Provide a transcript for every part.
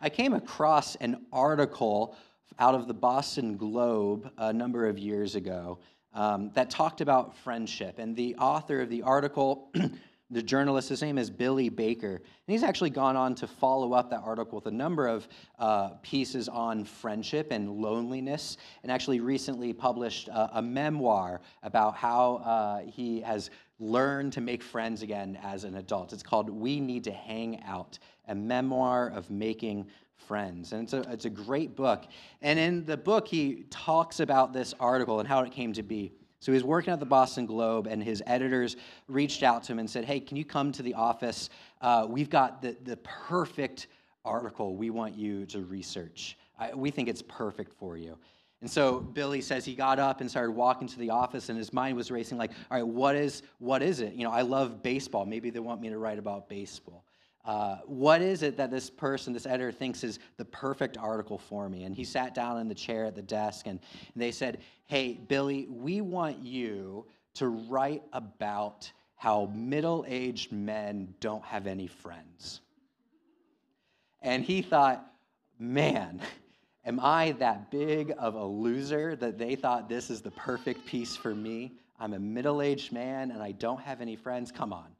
I came across an article out of the Boston Globe a number of years ago um, that talked about friendship. And the author of the article, the journalist, his name is Billy Baker. And he's actually gone on to follow up that article with a number of uh, pieces on friendship and loneliness, and actually recently published a memoir about how uh, he has learned to make friends again as an adult. It's called We Need to Hang Out, a memoir of making friends. And it's a, it's a great book. And in the book, he talks about this article and how it came to be. So he was working at the Boston Globe, and his editors reached out to him and said, Hey, can you come to the office? Uh, we've got the, the perfect article we want you to research. I, we think it's perfect for you. And so Billy says he got up and started walking to the office, and his mind was racing like, all right, what is, what is it? You know, I love baseball. Maybe they want me to write about baseball. Uh, what is it that this person, this editor, thinks is the perfect article for me? And he sat down in the chair at the desk and, they said, Hey, Billy, we want you to write about how middle aged men don't have any friends. And he thought, Man, am I that big of a loser that they thought this is the perfect piece for me? I'm a middle aged man and I don't have any friends. Come on.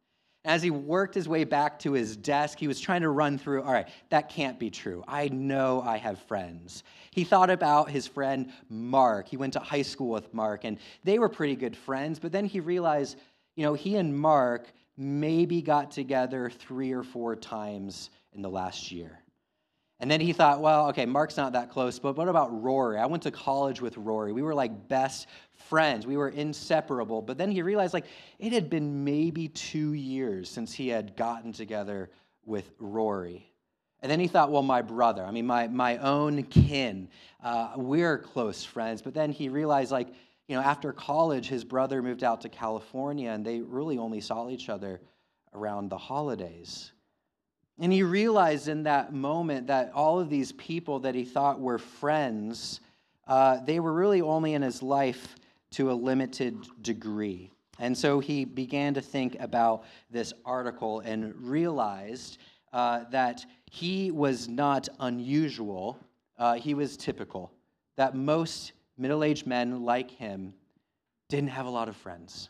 As he worked his way back to his desk, he was trying to run through, all right, that can't be true. I know I have friends. He thought about his friend Mark. He went to high school with Mark, and they were pretty good friends, but then he realized, you know, he and Mark maybe got together three or four times in the last year. And then he thought, well, okay, Mark's not that close, but what about Rory? I went to college with Rory. We were like best friends. We were inseparable. But then he realized like it had been maybe 2 years since he had gotten together with Rory. And then he thought, well, my brother, I mean, my, my own kin, uh, we're close friends. But then he realized, like, you know, after college, his brother moved out to California and they really only saw each other around the holidays. And he realized in that moment that all of these people that he thought were friends, uh, they were really only in his life to a limited degree. And so he began to think about this article and realized uh, that he was not unusual, uh, he was typical. That most middle aged men like him didn't have a lot of friends.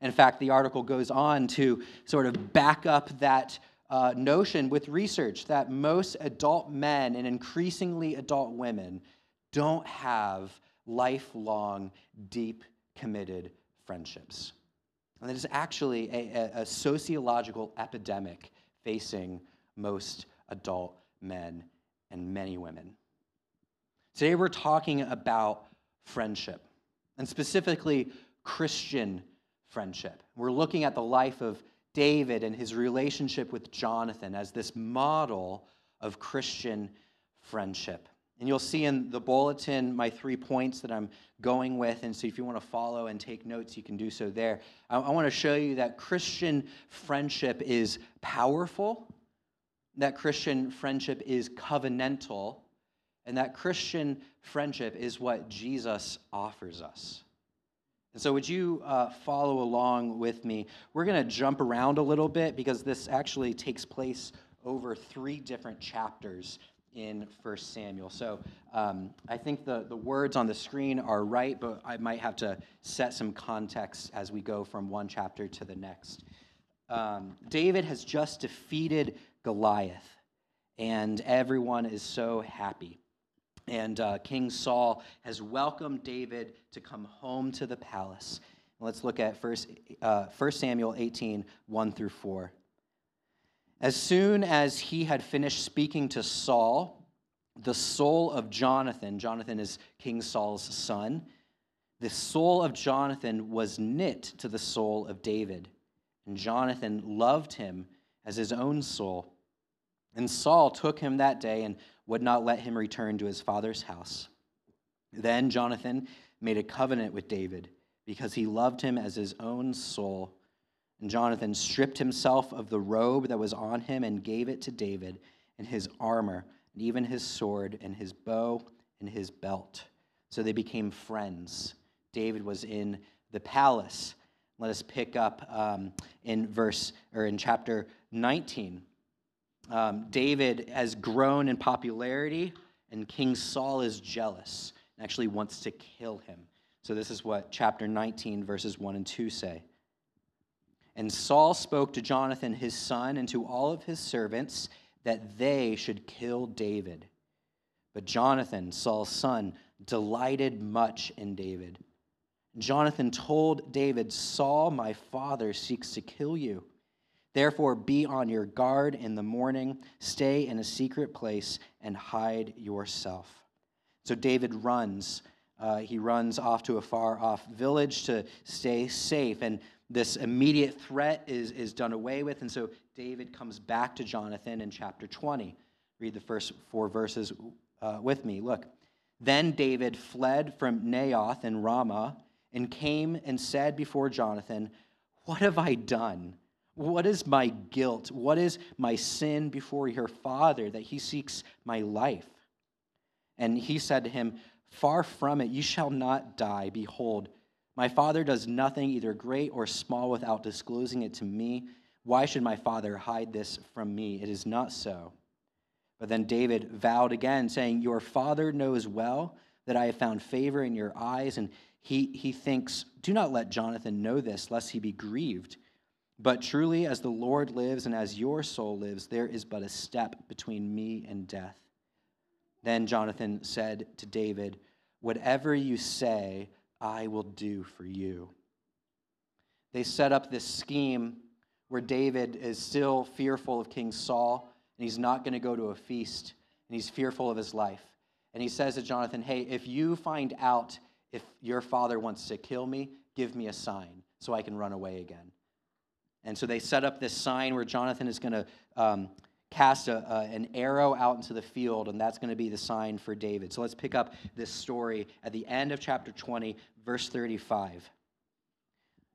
In fact, the article goes on to sort of back up that uh, notion with research that most adult men and increasingly adult women don't have lifelong, deep, committed friendships. And that is actually a, a, sociological epidemic facing most adult men and many women. Today, we're talking about friendship, and specifically Christian friendship. We're looking at the life of David and his relationship with Jonathan as this model of Christian friendship. And you'll see in the bulletin my three points that I'm going with. And so if you want to follow and take notes, you can do so there. I, I want to show you that Christian friendship is powerful, that Christian friendship is covenantal, and that Christian friendship is what Jesus offers us. And so, would you uh, follow along with me? We're going to jump around a little bit because this actually takes place over three different chapters in 1 Samuel. So um, I think the, the words on the screen are right, but I might have to set some context as we go from one chapter to the next. Um, David has just defeated Goliath, and everyone is so happy. And uh, King Saul has welcomed David to come home to the palace. Let's look at first, uh, 1 Samuel 18, 1 through 4. As soon as he had finished speaking to Saul, the soul of Jonathan, Jonathan is King Saul's son, the soul of Jonathan was knit to the soul of David. And Jonathan loved him as his own soul. And Saul took him that day and would not let him return to his father's house. Then Jonathan made a covenant with David because he loved him as his own soul. And Jonathan stripped himself of the robe that was on him and gave it to David, and his armor, and even his sword, and his bow, and his belt. So they became friends. David was in the palace. Let us pick up um, in verse or in chapter 19. um, David has grown in popularity, and King Saul is jealous and actually wants to kill him. So, this is what chapter 19, verses 1 and 2 say. And Saul spoke to Jonathan, his son, and to all of his servants that they should kill David. But Jonathan, Saul's son, delighted much in David. Jonathan told David, Saul, my father, seeks to kill you. Therefore, be on your guard in the morning, stay in a secret place, and hide yourself. So David runs. Uh, he runs off to a far off village to stay safe. And this immediate threat is, is done away with. And so David comes back to Jonathan in chapter 20. Read the first four verses uh, with me. Look. Then David fled from Naioth in Ramah and came and said before Jonathan, What have I done? What is my guilt? What is my sin before your father that he seeks my life? And he said to him, Far from it, you shall not die. Behold, my father does nothing, either great or small, without disclosing it to me. Why should my father hide this from me? It is not so. But then David vowed again, saying, Your father knows well that I have found favor in your eyes. And he, he thinks, Do not let Jonathan know this, lest he be grieved. But truly, as the Lord lives and as your soul lives, there is but a step between me and death. Then Jonathan said to David, Whatever you say, I will do for you. They set up this scheme where David is still fearful of King Saul and he's not going to go to a feast, and he's fearful of his life. And he says to Jonathan, Hey, if you find out if your father wants to kill me, give me a sign so I can run away again. And so they set up this sign where Jonathan is going to um, cast a, an arrow out into the field, and that's going to be the sign for David. So let's pick up this story at the end of chapter 20, verse 35.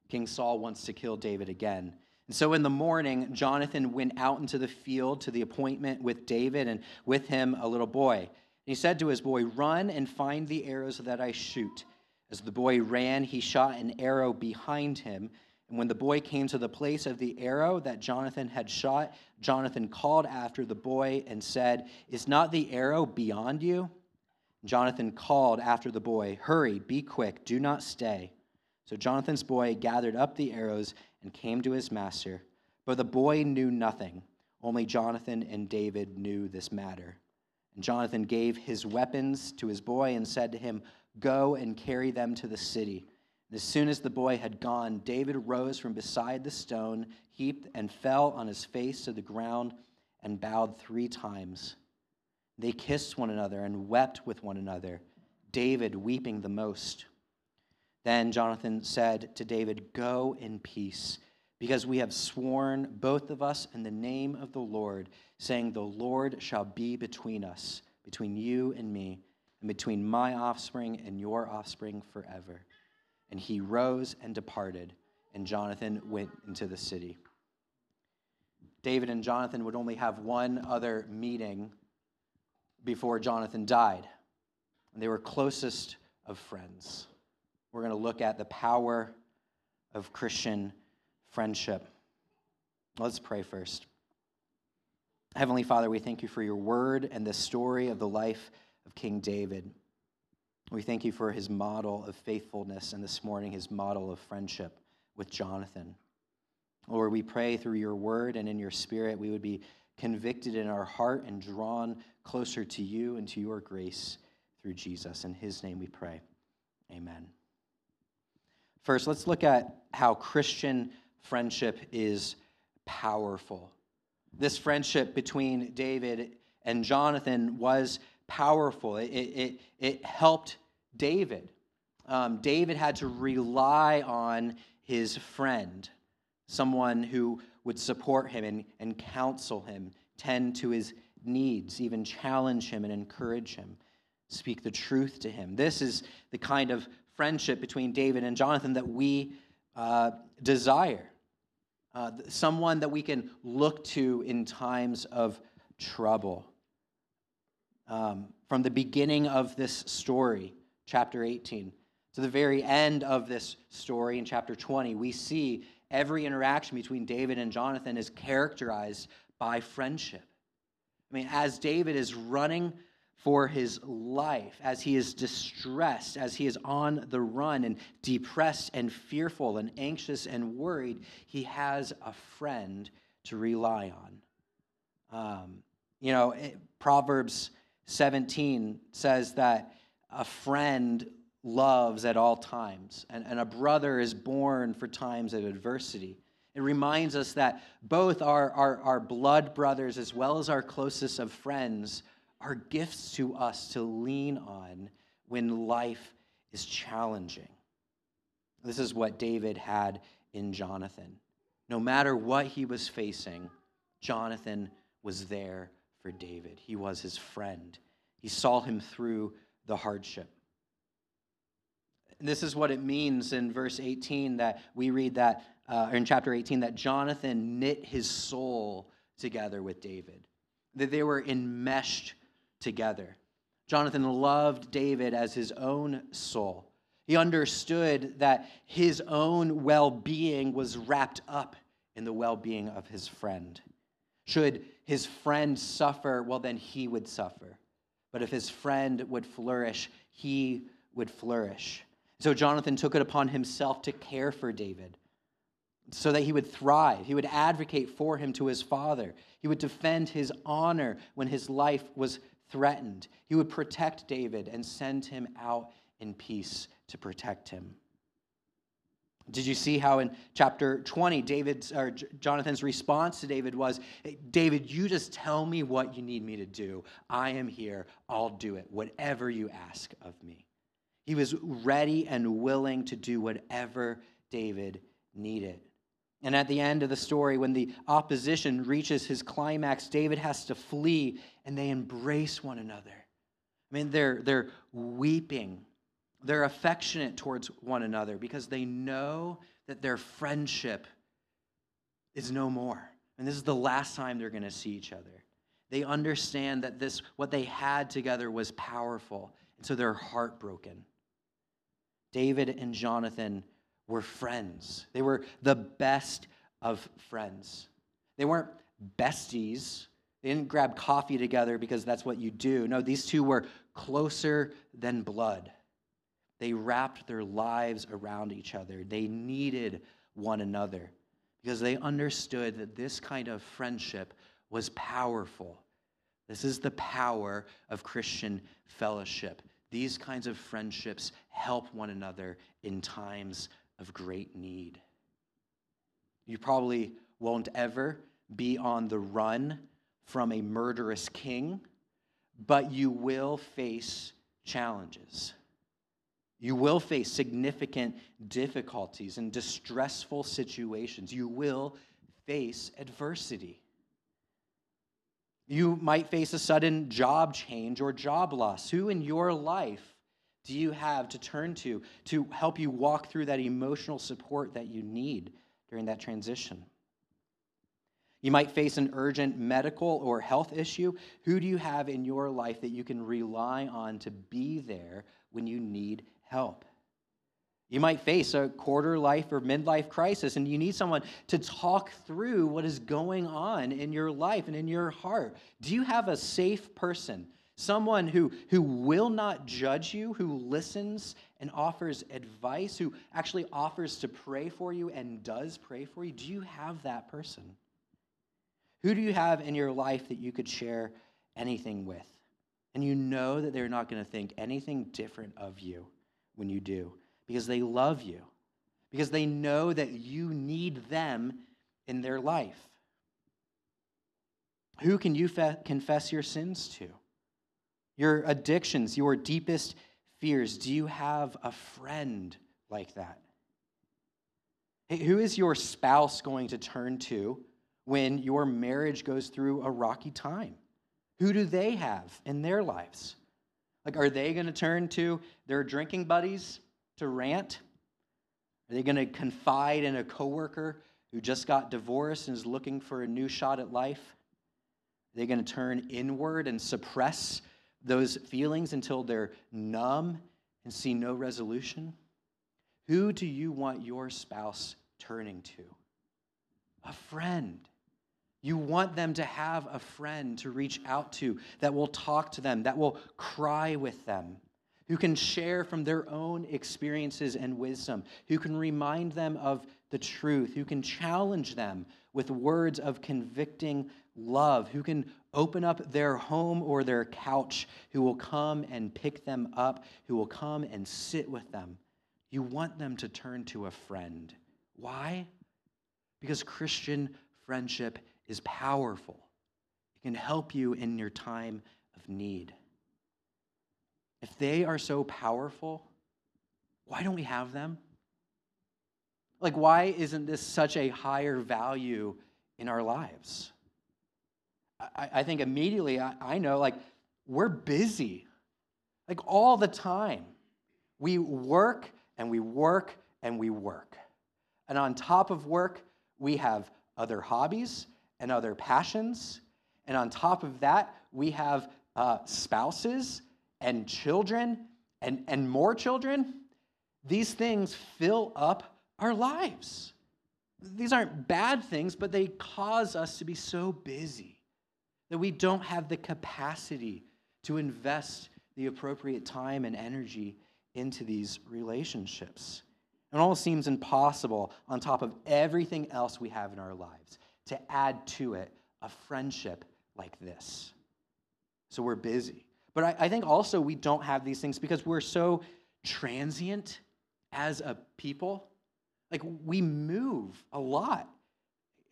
King Saul wants to kill David again. And so in the morning, Jonathan went out into the field to the appointment with David, and with him a little boy. And he said to his boy, Run and find the arrows that I shoot. As the boy ran, he shot an arrow behind him. And when the boy came to the place of the arrow that Jonathan had shot, Jonathan called after the boy and said, Is not the arrow beyond you? Jonathan called after the boy, Hurry, be quick, do not stay. So Jonathan's boy gathered up the arrows and came to his master. But the boy knew nothing. Only Jonathan and David knew this matter. And Jonathan gave his weapons to his boy and said to him, Go and carry them to the city. And as soon as the boy had gone, David rose from beside the stone, heaped, and fell on his face to the ground and bowed three times. They kissed one another and wept with one another, David weeping the most. Then Jonathan said to David, Go in peace, because we have sworn, both of us, in the name of the Lord, saying, The Lord shall be between us, between you and me, and between my offspring and your offspring forever. And he rose and departed, and Jonathan went into the city. David and Jonathan would only have one other meeting before Jonathan died, and they were closest of friends we're going to look at the power of Christian friendship. Let's pray first. Heavenly Father, we thank you for your word and the story of the life of King David. We thank you for his model of faithfulness and this morning his model of friendship with Jonathan. Lord, we pray through your word and in your spirit we would be convicted in our heart and drawn closer to you and to your grace through Jesus. In his name we pray. Amen. First, let's look at how Christian friendship is powerful. This friendship between David and Jonathan was powerful. It, it, it helped David. Um, David had to rely on his friend, someone who would support him and, and counsel him, tend to his needs, even challenge him and encourage him, speak the truth to him. This is the kind of friendship between David and Jonathan that we uh, desire. Uh, someone that we can look to in times of trouble. Um, from the beginning of this story, chapter 18, to the very end of this story in chapter 20, we see every interaction between David and Jonathan is characterized by friendship. I mean, as David is running for his life, as he is distressed, as he is on the run and depressed and fearful and anxious and worried, he has a friend to rely on. Um, you know, it, Proverbs 17 says that a friend loves at all times, and, and a brother is born for times of adversity. It reminds us that both our, our, our blood brothers as well as our closest of friends are gifts to us to lean on when life is challenging. This is what David had in Jonathan. No matter what he was facing, Jonathan was there for David. He was his friend. He saw him through the hardship. And this is what it means in verse 18 that we read that, uh, in chapter 18, that Jonathan knit his soul together with David, that they were enmeshed together. Jonathan loved David as his own soul. He understood that his own well being was wrapped up in the well being of his friend. Should his friend suffer, well, then he would suffer. But if his friend would flourish, he would flourish. So Jonathan took it upon himself to care for David so that he would thrive. He would advocate for him to his father. He would defend his honor when his life was threatened. He would protect David and send him out in peace to protect him. Did you see how in chapter 20, David's or Jonathan's response to David was, David, you just tell me what you need me to do. I am here. I'll do it, whatever you ask of me. He was ready and willing to do whatever David needed. And at the end of the story, when the opposition reaches his climax, David has to flee and they embrace one another. I mean, they're, they're weeping they're affectionate towards one another because they know that their friendship is no more. And this is the last time they're going to see each other. They understand that this what they had together was powerful, and so they're heartbroken. David and Jonathan were friends. They were the best of friends. They weren't besties. They didn't grab coffee together because that's what you do. No, these two were closer than blood. They wrapped their lives around each other. They needed one another because they understood that this kind of friendship was powerful. This is the power of Christian fellowship. These kinds of friendships help one another in times of great need. You probably won't ever be on the run from a murderous king, but you will face challenges. You will face significant difficulties and distressful situations. You will face adversity. You might face a sudden job change or job loss. Who in your life do you have to turn to to help you walk through that emotional support that you need during that transition? You might face an urgent medical or health issue. Who do you have in your life that you can rely on to be there when you need help. You might face a quarter life or midlife crisis, and you need someone to talk through what is going on in your life and in your heart. Do you have a safe person, someone who, who will not judge you, who listens and offers advice, who actually offers to pray for you and does pray for you? Do you have that person? Who do you have in your life that you could share anything with? And you know that they're not going to think anything different of you when you do because they love you, because they know that you need them in their life. Who can you fe- confess your sins to? Your addictions, your deepest fears. Do you have a friend like that? Hey, who is your spouse going to turn to when your marriage goes through a rocky time? Who do they have in their lives? Like, are they going to turn to their drinking buddies to rant? Are they going to confide in a coworker who just got divorced and is looking for a new shot at life? Are they going to turn inward and suppress those feelings until they're numb and see no resolution? Who do you want your spouse turning to? A friend. You want them to have a friend to reach out to that will talk to them, that will cry with them, who can share from their own experiences and wisdom, who can remind them of the truth, who can challenge them with words of convicting love, who can open up their home or their couch, who will come and pick them up, who will come and sit with them. You want them to turn to a friend. Why? Because Christian friendship is powerful. It can help you in your time of need. If they are so powerful, why don't we have them? Like, why isn't this such a higher value in our lives? I, I think immediately I, I know, like, we're busy, like, all the time. We work and we work and we work. And on top of work, we have other hobbies and other passions. And on top of that, we have uh, spouses and children and, and more children. These things fill up our lives. These aren't bad things, but they cause us to be so busy that we don't have the capacity to invest the appropriate time and energy into these relationships. It all seems impossible on top of everything else we have in our lives to add to it a friendship like this. So we're busy. But I, I, think also we don't have these things because we're so transient as a people. Like we move a lot.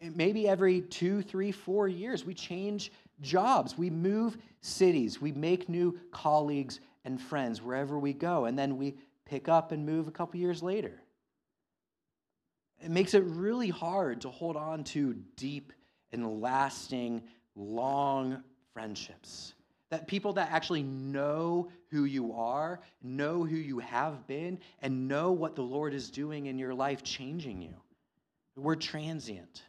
Maybe every two, three, four years, we change jobs, we move cities, we make new colleagues and friends wherever we go, and then we pick up and move a couple years later. It makes it really hard to hold on to deep and lasting, long friendships. That people that actually know who you are, know who you have been, and know what the Lord is doing in your life, changing you. We're transient.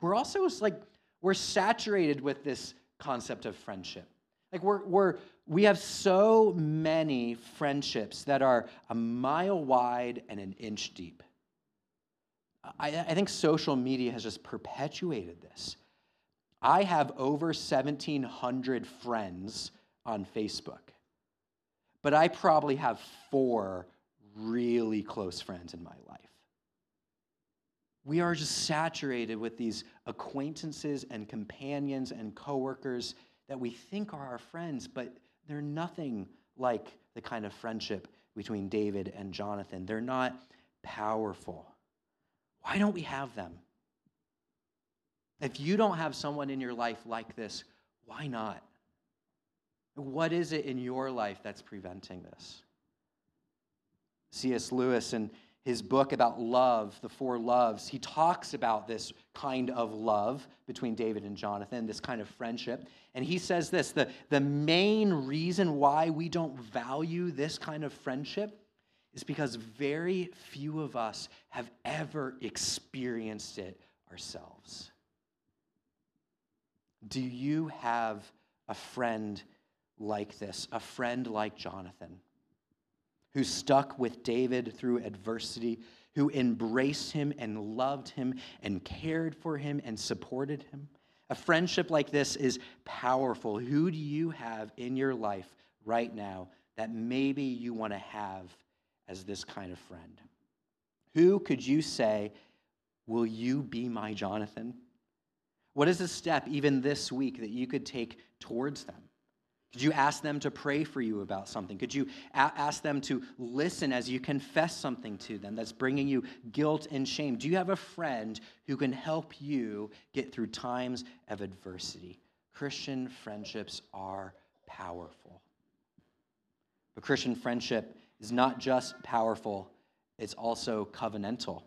We're also like, we're saturated with this concept of friendship. Like we're, we're we have so many friendships that are a mile wide and an inch deep. I, I think social media has just perpetuated this. I have over 1,700 friends on Facebook, but I probably have four really close friends in my life. We are just saturated with these acquaintances and companions and coworkers that we think are our friends, but they're nothing like the kind of friendship between David and Jonathan. They're not powerful. Why don't we have them? If you don't have someone in your life like this, why not? What is it in your life that's preventing this? C.S. Lewis, in his book about love, The Four Loves, he talks about this kind of love between David and Jonathan, this kind of friendship. And he says this the, the main reason why we don't value this kind of friendship is because very few of us have ever experienced it ourselves. Do you have a friend like this, a friend like Jonathan, who stuck with David through adversity, who embraced him and loved him and cared for him and supported him? A friendship like this is powerful. Who do you have in your life right now that maybe you want to have as this kind of friend? Who could you say, Will you be my Jonathan? What is a step, even this week, that you could take towards them? Could you ask them to pray for you about something? Could you a- ask them to listen as you confess something to them that's bringing you guilt and shame? Do you have a friend who can help you get through times of adversity? Christian friendships are powerful. But Christian friendship is not just powerful, it's also covenantal.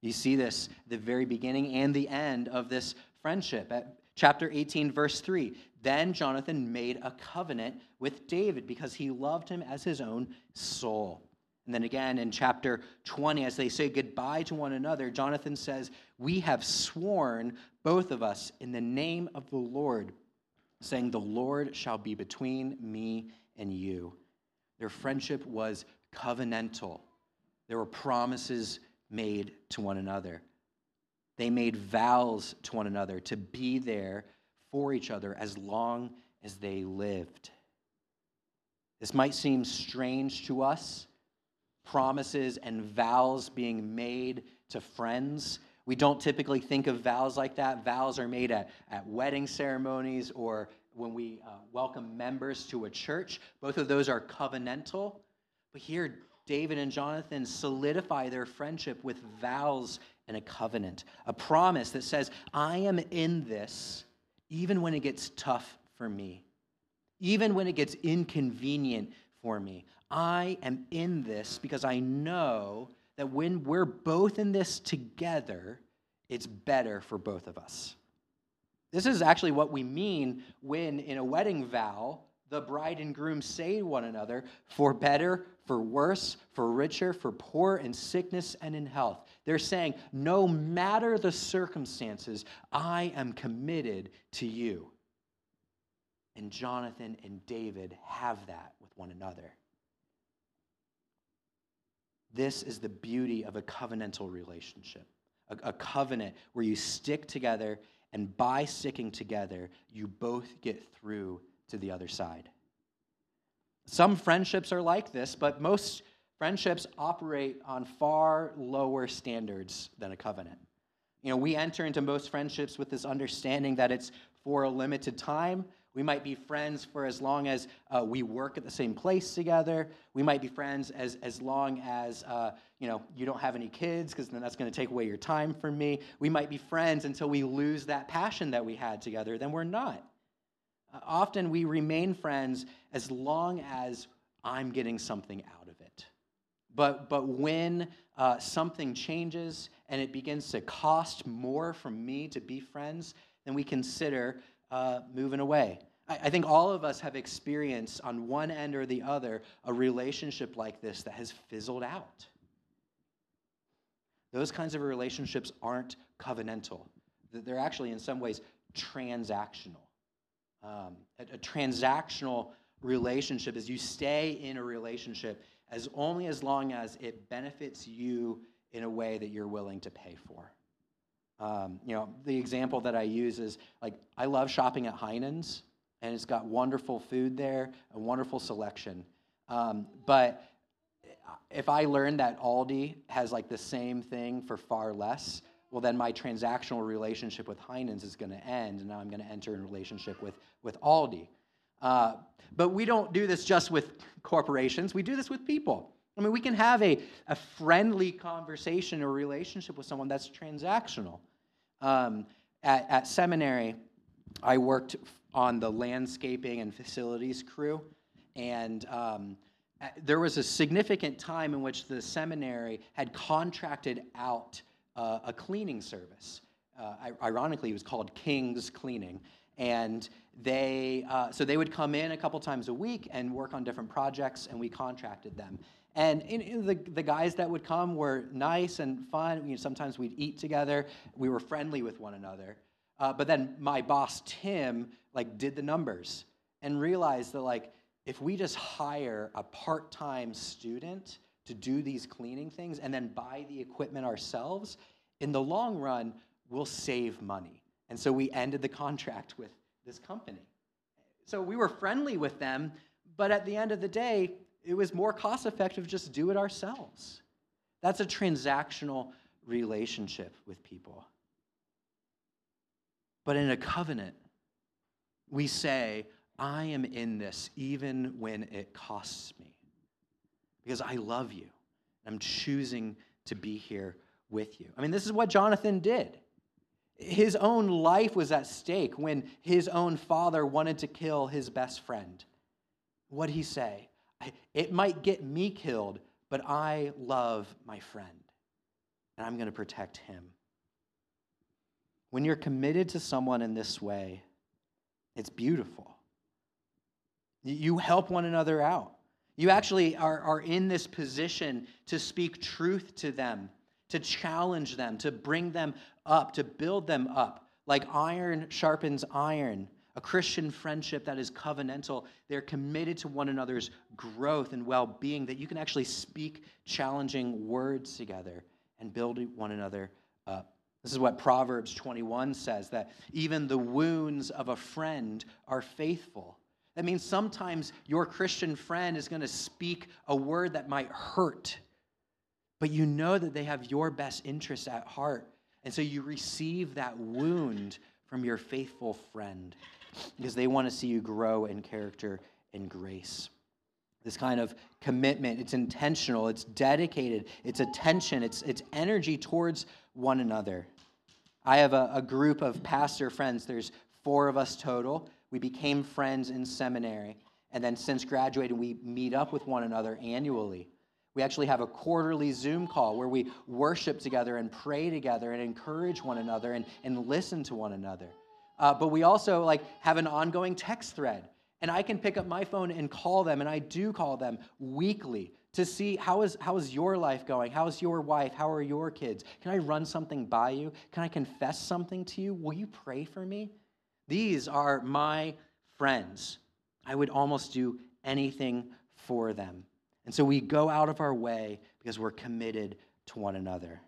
You see this the very beginning and the end of this friendship. At chapter 18, verse 3 Then Jonathan made a covenant with David because he loved him as his own soul. And then again in chapter 20, as they say goodbye to one another, Jonathan says, We have sworn, both of us, in the name of the Lord, saying, The Lord shall be between me and you. Their friendship was covenantal, there were promises made to one another. They made vows to one another to be there for each other as long as they lived. This might seem strange to us promises and vows being made to friends. We don't typically think of vows like that. Vows are made at, at wedding ceremonies or when we uh, welcome members to a church. Both of those are covenantal. But here, David and Jonathan solidify their friendship with vows and a covenant, a promise that says, I am in this even when it gets tough for me, even when it gets inconvenient for me. I am in this because I know that when we're both in this together, it's better for both of us. This is actually what we mean when, in a wedding vow, the bride and groom say to one another, for better, for worse, for richer, for poor, in sickness and in health. They're saying, no matter the circumstances, I am committed to you. And Jonathan and David have that with one another. This is the beauty of a covenantal relationship, a, a covenant where you stick together, and by sticking together, you both get through to the other side. Some friendships are like this, but most friendships operate on far lower standards than a covenant. You know, we enter into most friendships with this understanding that it's for a limited time. We might be friends for as long as uh, we work at the same place together. We might be friends as, as long as, uh, you know, you don't have any kids because then that's going to take away your time from me. We might be friends until we lose that passion that we had together. Then we're not. Uh, often we remain friends as long as I'm getting something out of it. But, but when uh, something changes and it begins to cost more for me to be friends, then we consider uh, moving away. I, I think all of us have experienced on one end or the other a relationship like this that has fizzled out. Those kinds of relationships aren't covenantal, they're actually, in some ways, transactional. Um, a, a transactional relationship is you stay in a relationship as only as long as it benefits you in a way that you're willing to pay for. Um, you know, the example that I use is like I love shopping at Heinen's, and it's got wonderful food there, a wonderful selection. Um, but if I learn that Aldi has like the same thing for far less, well, then my transactional relationship with Heinen's is going to end, and now I'm going to enter in a relationship with, with Aldi. Uh, but we don't do this just with corporations, we do this with people. I mean, we can have a, a friendly conversation or relationship with someone that's transactional. Um, at, at seminary, I worked on the landscaping and facilities crew, and um, there was a significant time in which the seminary had contracted out uh, a cleaning service. Uh, ironically, it was called King's Cleaning, and they uh, so they would come in a couple times a week and work on different projects, and we contracted them. And in, in the, the guys that would come were nice and fun. You know, sometimes we'd eat together. We were friendly with one another. Uh, but then my boss, Tim, like did the numbers and realized that like if we just hire a part-time student to do these cleaning things and then buy the equipment ourselves, in the long run, we'll save money. And so we ended the contract with this company. So we were friendly with them, but at the end of the day, it was more cost effective just do it ourselves. That's a transactional relationship with people. But in a covenant, we say, I am in this even when it costs me because I love you. I'm choosing to be here with you. I mean, this is what Jonathan did. His own life was at stake when his own father wanted to kill his best friend. What did he say? It might get me killed, but I love my friend, and I'm going to protect him. When you're committed to someone in this way, it's beautiful. You help one another out. You actually are, are in this position to speak truth to them, to challenge them, to bring them up, to build them up. Like iron sharpens iron, a Christian friendship that is covenantal. They're committed to one another's growth and well being, that you can actually speak challenging words together and build one another up. This is what Proverbs 21 says that even the wounds of a friend are faithful. That means sometimes your Christian friend is going to speak a word that might hurt, but you know that they have your best interests at heart. And so you receive that wound from your faithful friend because they want to see you grow in character and grace. This kind of commitment, it's intentional, it's dedicated, it's attention, it's, it's energy towards one another. I have a, a group of pastor friends. There's four of us total. We became friends in seminary. And then since graduating, we meet up with one another annually. We actually have a quarterly Zoom call where we worship together and pray together and encourage one another and, and listen to one another. Uh, but we also like have an ongoing text thread. And I can pick up my phone and call them, and I do call them weekly to see how is, how is your life going? How is your wife? How are your kids? Can I run something by you? Can I confess something to you? Will you pray for me? These are my friends. I would almost do anything for them. And so we go out of our way because we're committed to one another.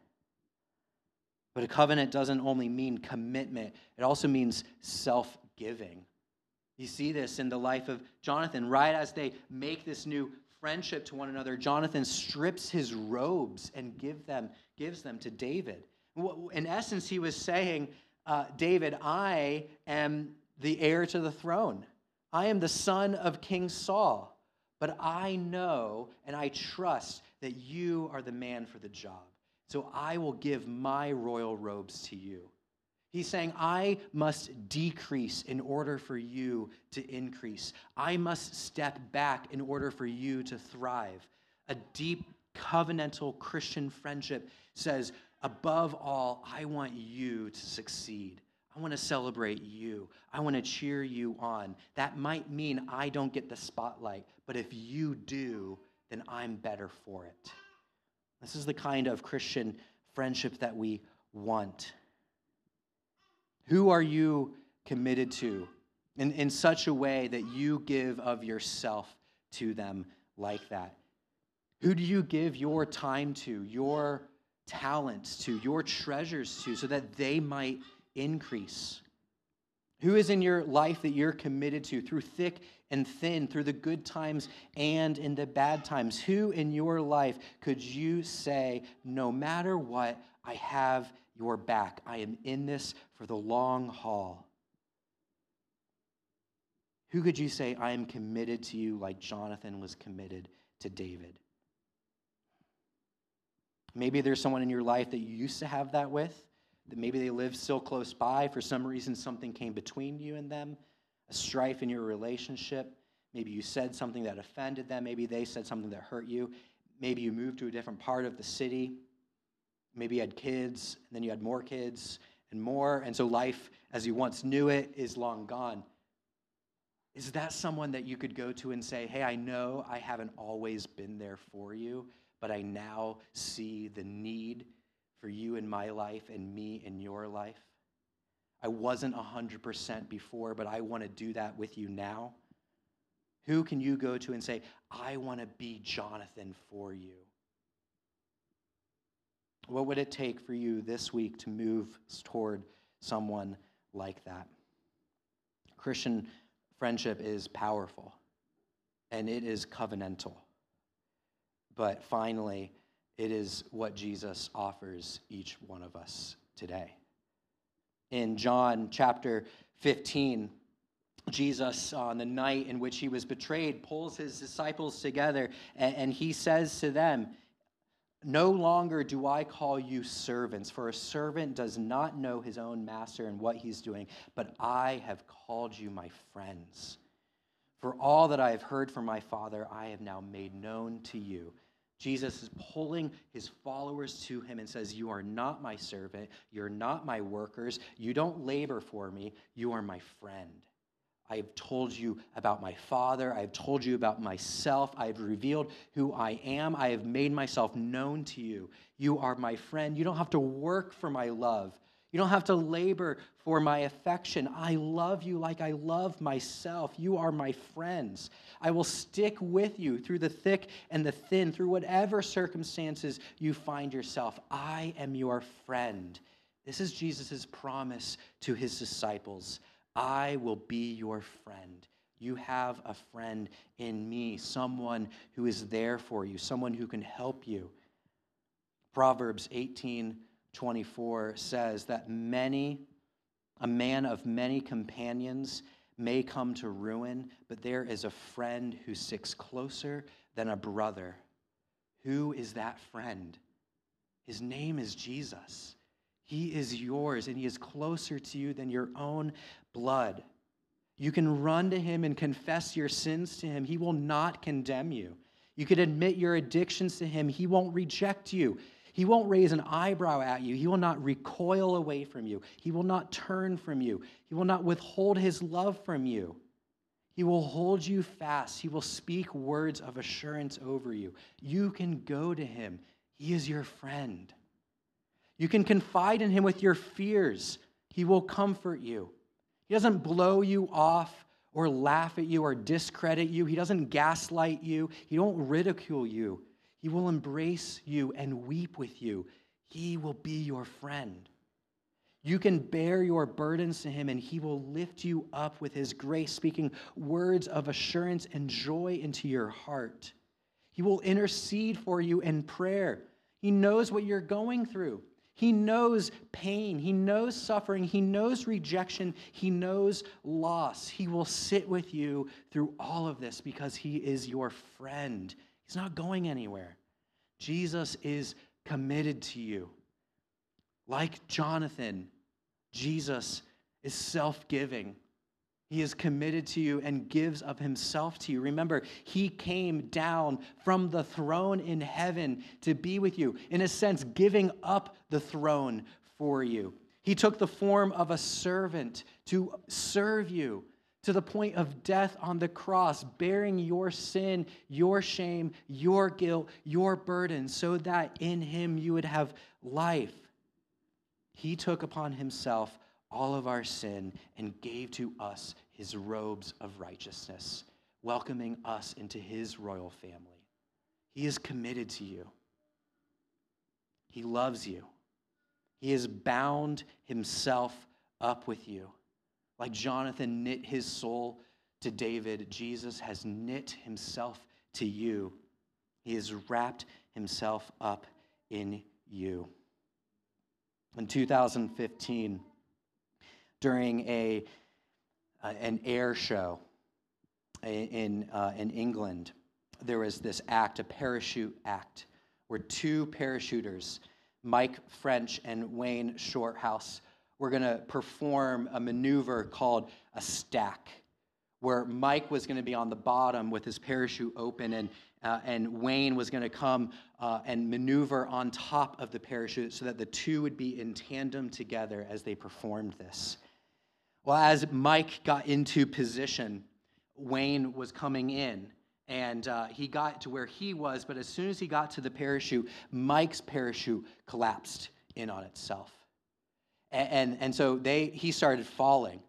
But a covenant doesn't only mean commitment, it also means self giving. You see this in the life of Jonathan. Right as they make this new friendship to one another, Jonathan strips his robes and give them, gives them to David. In essence, he was saying, uh, David, I am the heir to the throne. I am the son of King Saul. But I know and I trust that you are the man for the job. So I will give my royal robes to you. He's saying, I must decrease in order for you to increase. I must step back in order for you to thrive. A deep covenantal Christian friendship says, above all, I want you to succeed. I want to celebrate you. I want to cheer you on. That might mean I don't get the spotlight, but if you do, then I'm better for it. This is the kind of Christian friendship that we want. Who are you committed to in, in such a way that you give of yourself to them like that? Who do you give your time to, your talents to, your treasures to, so that they might increase? Who is in your life that you're committed to through thick and thin, through the good times and in the bad times? Who in your life could you say, no matter what, I have your back? I am in this for the long haul. Who could you say, I am committed to you like Jonathan was committed to David? Maybe there's someone in your life that you used to have that with maybe they live still close by. For some reason, something came between you and them, a strife in your relationship. Maybe you said something that offended them. Maybe they said something that hurt you. Maybe you moved to a different part of the city. Maybe you had kids, and then you had more kids and more. And so life, as you once knew it, is long gone. Is that someone that you could go to and say, Hey, I know I haven't always been there for you, but I now see the need for you in my life and me in your life. I wasn't 100% before, but I want to do that with you now. Who can you go to and say, I want to be Jonathan for you? What would it take for you this week to move toward someone like that? Christian friendship is powerful and it is covenantal. But finally, it is what Jesus offers each one of us today. In John chapter 15, Jesus, on the night in which he was betrayed, pulls his disciples together and, and, he says to them, No longer do I call you servants, for a servant does not know his own master and what he's doing, but I have called you my friends. For all that I have heard from my Father, I have now made known to you. Jesus is pulling his followers to him and says, You are not my servant. You're not my workers. You don't labor for me. You are my friend. I have told you about my Father. I have told you about myself. I have revealed who I am. I have made myself known to you. You are my friend. You don't have to work for my love. You don't have to labor for my affection. I love you like I love myself. You are my friends. I will stick with you through the thick and the thin, through whatever circumstances you find yourself. I am your friend. This is Jesus' promise to his disciples I will be your friend. You have a friend in me, someone who is there for you, someone who can help you. Proverbs 18 24 says that many, a man of many companions may come to ruin, but there is a friend who sticks closer than a brother. Who is that friend? His name is Jesus. He is yours, and He is closer to you than your own blood. You can run to Him and confess your sins to Him. He will not condemn you. You can admit your addictions to Him. He won't reject you. He won't raise an eyebrow at you. He will not recoil away from you. He will not turn from you. He will not withhold his love from you. He will hold you fast. He will speak words of assurance over you. You can go to him. He is your friend. You can confide in him with your fears. He will comfort you. He doesn't blow you off or laugh at you or discredit you. He doesn't gaslight you. He won't ridicule you. He will embrace you and weep with you. He will be your friend. You can bear your burdens to him, and he will lift you up with his grace, speaking words of assurance and joy into your heart. He will intercede for you in prayer. He knows what you're going through. He knows pain. He knows suffering. He knows rejection. He knows loss. He will sit with you through all of this because he is your friend. He's not going anywhere. Jesus is committed to you. Like Jonathan, Jesus is self giving. He is committed to you and gives of himself to you. Remember, he came down from the throne in heaven to be with you, in a sense, giving up the throne for you. He took the form of a servant to serve you to the point of death on the cross, bearing your sin, your shame, your guilt, your burden, so that in him you would have life. He took upon himself all of our sin and gave to us his robes of righteousness, welcoming us into his royal family. He is committed to you, he loves you, he has bound himself up with you. Like Jonathan knit his soul to David, Jesus has knit himself to you. He has wrapped himself up in you. In 2015, during a, uh, an air show in, uh, in England, there was this act, a parachute act, where two parachuters, Mike French and Wayne Shorthouse, we're going to perform a maneuver called a stack, where Mike was going to be on the bottom with his parachute open, and, uh, and Wayne was going to come uh, and maneuver on top of the parachute so that the two would be in tandem together as they performed this. Well, as Mike got into position, Wayne was coming in and uh, he got to where he was, but as soon as he got to the parachute, Mike's parachute collapsed in on itself. And, and, and so they, he started falling.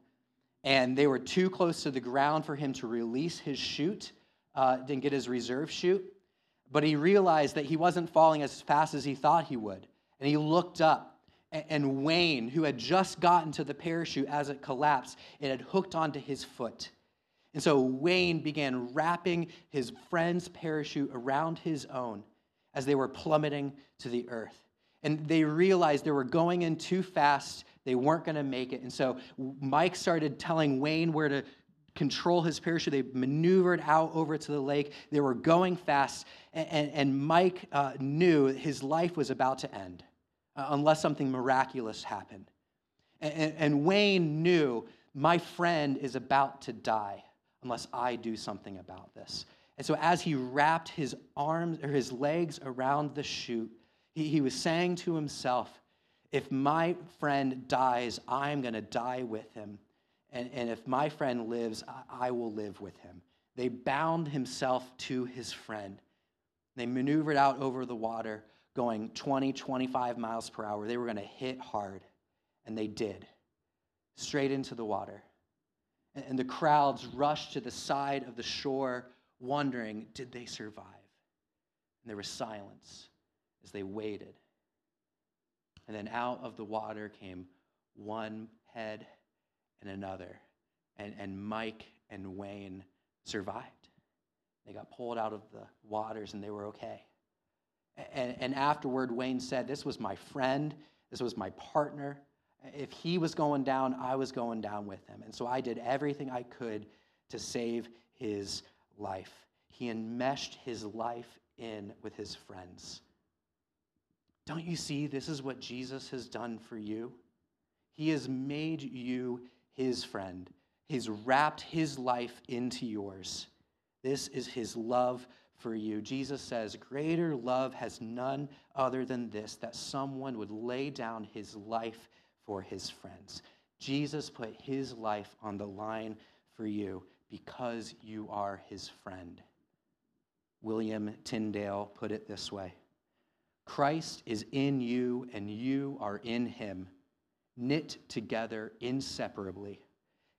And they were too close to the ground for him to release his chute, uh, didn't get his reserve chute. But he realized that he wasn't falling as fast as he thought he would. And he looked up, and Wayne, who had just gotten to the parachute as it collapsed, it had hooked onto his foot. And so Wayne began wrapping his friend's parachute around his own as they were plummeting to the earth and they realized they were going in too fast. They weren't going to make it. And so Mike started telling Wayne where to control his parachute. They maneuvered out over to the lake. They were going fast. And, and, and Mike uh, knew his life was about to end uh, unless something miraculous happened. And, and Wayne knew my friend is about to die unless I do something about this. And so as he wrapped his arms or his legs around the chute, he, he was saying to himself, if my friend dies, I'm going to die with him. And, and if my friend lives, I, I will live with him. They bound himself to his friend. They maneuvered out over the water, going 20, 25 miles per hour. They were going to hit hard, and they did, straight into the water. And, and the crowds rushed to the side of the shore, wondering, did they survive? And there was silence as they waited. And then out of the water came one head and another. And, and Mike and Wayne survived. They got pulled out of the waters and they were okay. And, and afterward, Wayne said, This was my friend, this was my partner. If he was going down, I was going down with him. And so I did everything I could to save his life. He enmeshed his life in with his friends. Don't you see this is what Jesus has done for you? He has made you his friend. He's wrapped his life into yours. This is his love for you. Jesus says, Greater love has none other than this, that someone would lay down his life for his friends. Jesus put his life on the line for you because you are his friend. William Tyndale put it this way Christ is in you, and you are in him, knit together inseparably.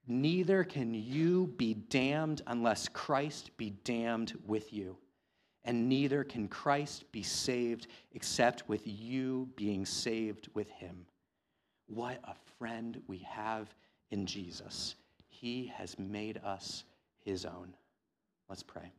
Neither can you be damned unless Christ be damned with you. And neither can Christ be saved except with you being saved with him. What a friend we have in Jesus. He has made us his own. Let's pray.